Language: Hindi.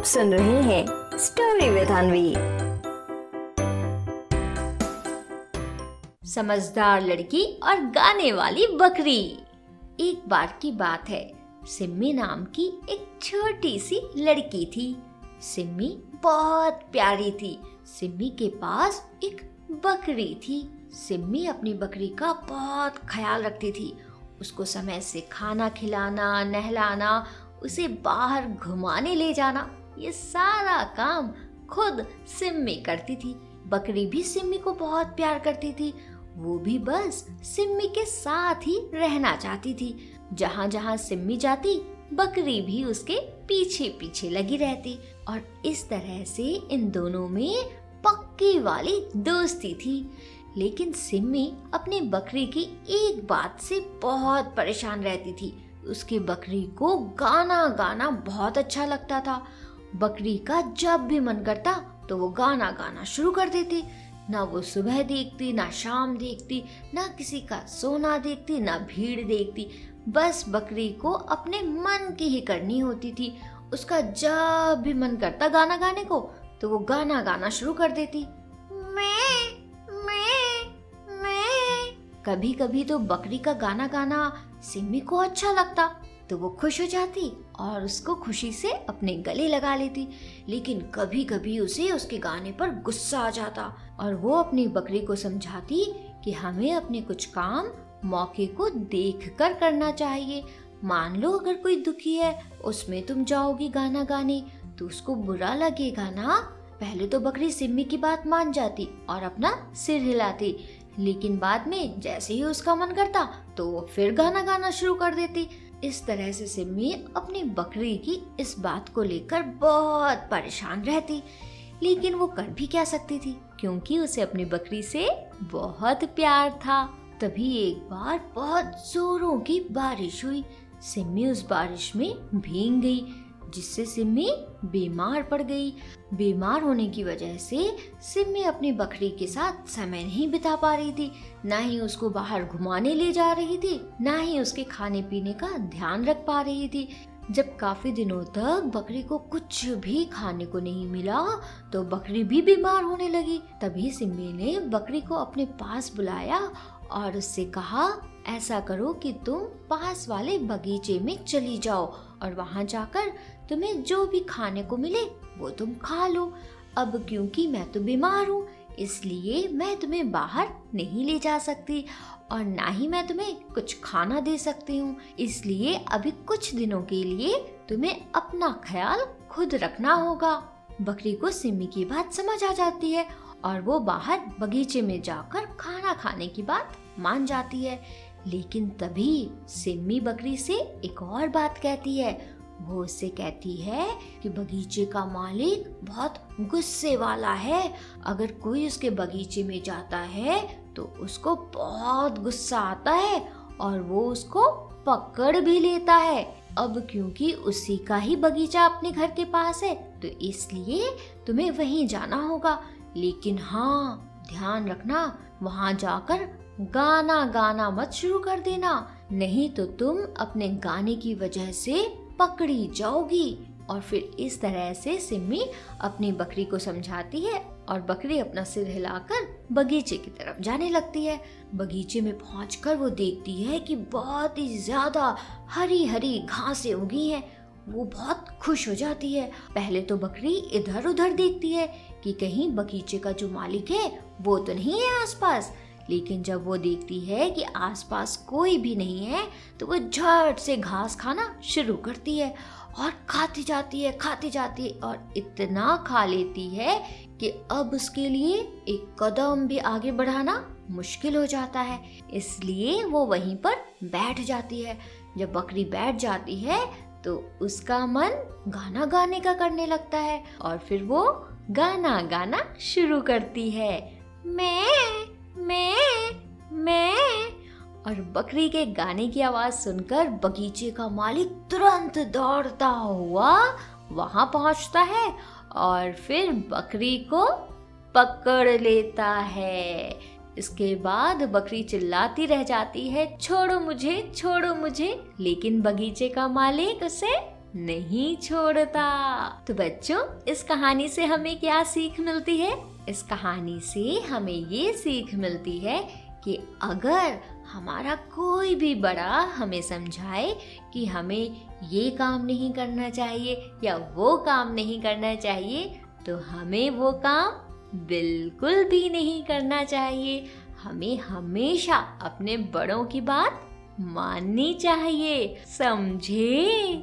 आप सुन रहे हैं स्टोरी विद अनवी समझदार लड़की और गाने वाली बकरी। एक बार की बात है, सिम्मी नाम की एक छोटी सी लड़की थी। सिम्मी बहुत प्यारी थी। सिम्मी के पास एक बकरी थी। सिम्मी अपनी बकरी का बहुत ख्याल रखती थी। उसको समय से खाना खिलाना, नहलाना, उसे बाहर घुमाने ले जाना। ये सारा काम खुद सिम्मी करती थी। बकरी भी सिम्मी को बहुत प्यार करती थी। वो भी बस सिम्मी के साथ ही रहना चाहती थी। जहाँ जहाँ सिम्मी जाती, बकरी भी उसके पीछे पीछे लगी रहती। और इस तरह से इन दोनों में पक्की वाली दोस्ती थी। लेकिन सिम्मी अपनी बकरी की एक बात से बहुत परेशान रहती थी। उसकी बकरी को गाना गाना बहुत अच्छा लगता था। बकरी का जब भी मन करता तो वो गाना गाना शुरू कर देती। ना वो सुबह देखती, ना शाम देखती, ना किसी का सोना देखती, ना भीड़ देखती। बस बकरी को अपने मन की ही करनी होती थी। उसका जब भी मन करता गाना गाने को तो वो गाना गाना शुरू कर देती। मैं मैं मैं। कभी कभी तो बकरी का गाना गाना सिमी को अच्छा लगता। तो वो खुश हो जाती और उसको खुशी से अपने गले लगा लेती। लेकिन कभी कभी उसे उसके गाने पर गुस्सा आ जाता और वो अपनी बकरी को समझाती कि हमें अपने कुछ काम मौके को देख कर करना चाहिए। मान लो अगर कोई दुखी है, उसमें तुम जाओगी गाना गाने तो उसको बुरा लगेगा ना? पहले तो बकरी सिम्मी की बात मान जाती और अपना सिर हिलाती। लेकिन बाद में जैसे ही उसका मन करता तो वो फिर गाना गाना शुरू कर देती। इस तरह से सिम्मी अपनी बकरी की इस बात को लेकर बहुत परेशान रहती, लेकिन वो कर भी क्या सकती थी, क्योंकि उसे अपनी बकरी से बहुत प्यार था। तभी एक बार बहुत जोरों की बारिश हुई, सिम्मी उस बारिश में भींग गई। जिससे सिम्मी बीमार पड़ गई। बीमार होने की वजह से सिम्मी अपनी बकरी के साथ समय नहीं बिता पा रही थी। ना ही उसको बाहर घुमाने ले जा रही थी, ना ही उसके खाने पीने का ध्यान रख पा रही थी। जब काफ़ी दिनों तक बकरी को कुछ भी खाने को नहीं मिला तो बकरी भी बीमार होने लगी। तभी सिम्मी ने बकरी को अपने पास बुलाया और उससे कहा, ऐसा करो कि तुम पास वाले बगीचे में चली जाओ और वहाँ जाकर तुम्हें जो भी खाने को मिले वो तुम खा लो। अब क्योंकि मैं तो बीमार हूँ, इसलिए मैं तुम्हें बाहर नहीं ले जा सकती और ना ही मैं तुम्हें कुछ खाना दे सकती हूँ। इसलिए अभी कुछ दिनों के लिए तुम्हें अपना ख्याल खुद रखना होगा बकरी को सिमी की बात समझ आ जाती है और वो बाहर बगीचे में जाकर खाना खाने की बात मान जाती है। लेकिन तभी सिम्मी बकरी से एक और बात कहती है। वो उससे कहती है कि बगीचे का मालिक बहुत गुस्से वाला है। अगर कोई उसके बगीचे में जाता है तो उसको बहुत गुस्सा आता है और वो उसको पकड़ भी लेता है। अब क्योंकि उसी का ही बगीचा अपने घर के पास है तो इसलिए तुम्हें वहीं जाना होगा। लेकिन हाँ ध्यान रखना, वहाँ जाकर गाना गाना मत शुरू कर देना, नहीं तो तुम अपने गाने की वजह से पकड़ी जाओगी। और फिर इस तरह से सिम्मी अपनी बकरी को समझाती है और बकरी अपना सिर हिलाकर बगीचे की तरफ़ जाने लगती है। बगीचे में पहुंचकर वो देखती है कि बहुत ही ज़्यादा हरी हरी घासें उगी हैं। वो बहुत खुश हो जाती है। पहले तो बकरी इधर उधर देखती है कि कहीं बगीचे का जो मालिक है, वो तो नहीं है आसपास। लेकिन जब वो देखती है कि आसपास कोई भी नहीं है तो वो झट से घास खाना शुरू करती है और खाती जाती है, खाती जाती है और इतना खा लेती है कि अब उसके लिए एक कदम भी आगे बढ़ाना मुश्किल हो जाता है। इसलिए वो वहीं पर बैठ जाती है। जब बकरी बैठ जाती है तो उसका मन गाना गाने का करने लगता है और फिर वो गाना गाना शुरू करती है। मैं मैं मैं। और बकरी के गाने की आवाज़ सुनकर बगीचे का मालिक तुरंत दौड़ता हुआ वहाँ पहुँचता है और फिर बकरी को पकड़ लेता है। इसके बाद बकरी चिल्लाती रह जाती है, छोड़ो मुझे छोड़ो मुझे। लेकिन बगीचे का मालिक उसे नहीं छोड़ता। तो बच्चों, इस कहानी से हमें क्या सीख मिलती है? इस कहानी से हमें ये सीख मिलती है कि अगर हमारा कोई भी बड़ा हमें समझाए कि हमें ये काम नहीं करना चाहिए या वो काम नहीं करना चाहिए तो हमें वो काम बिल्कुल भी नहीं करना चाहिए। हमें हमेशा अपने बड़ों की बात माननी चाहिए। समझे?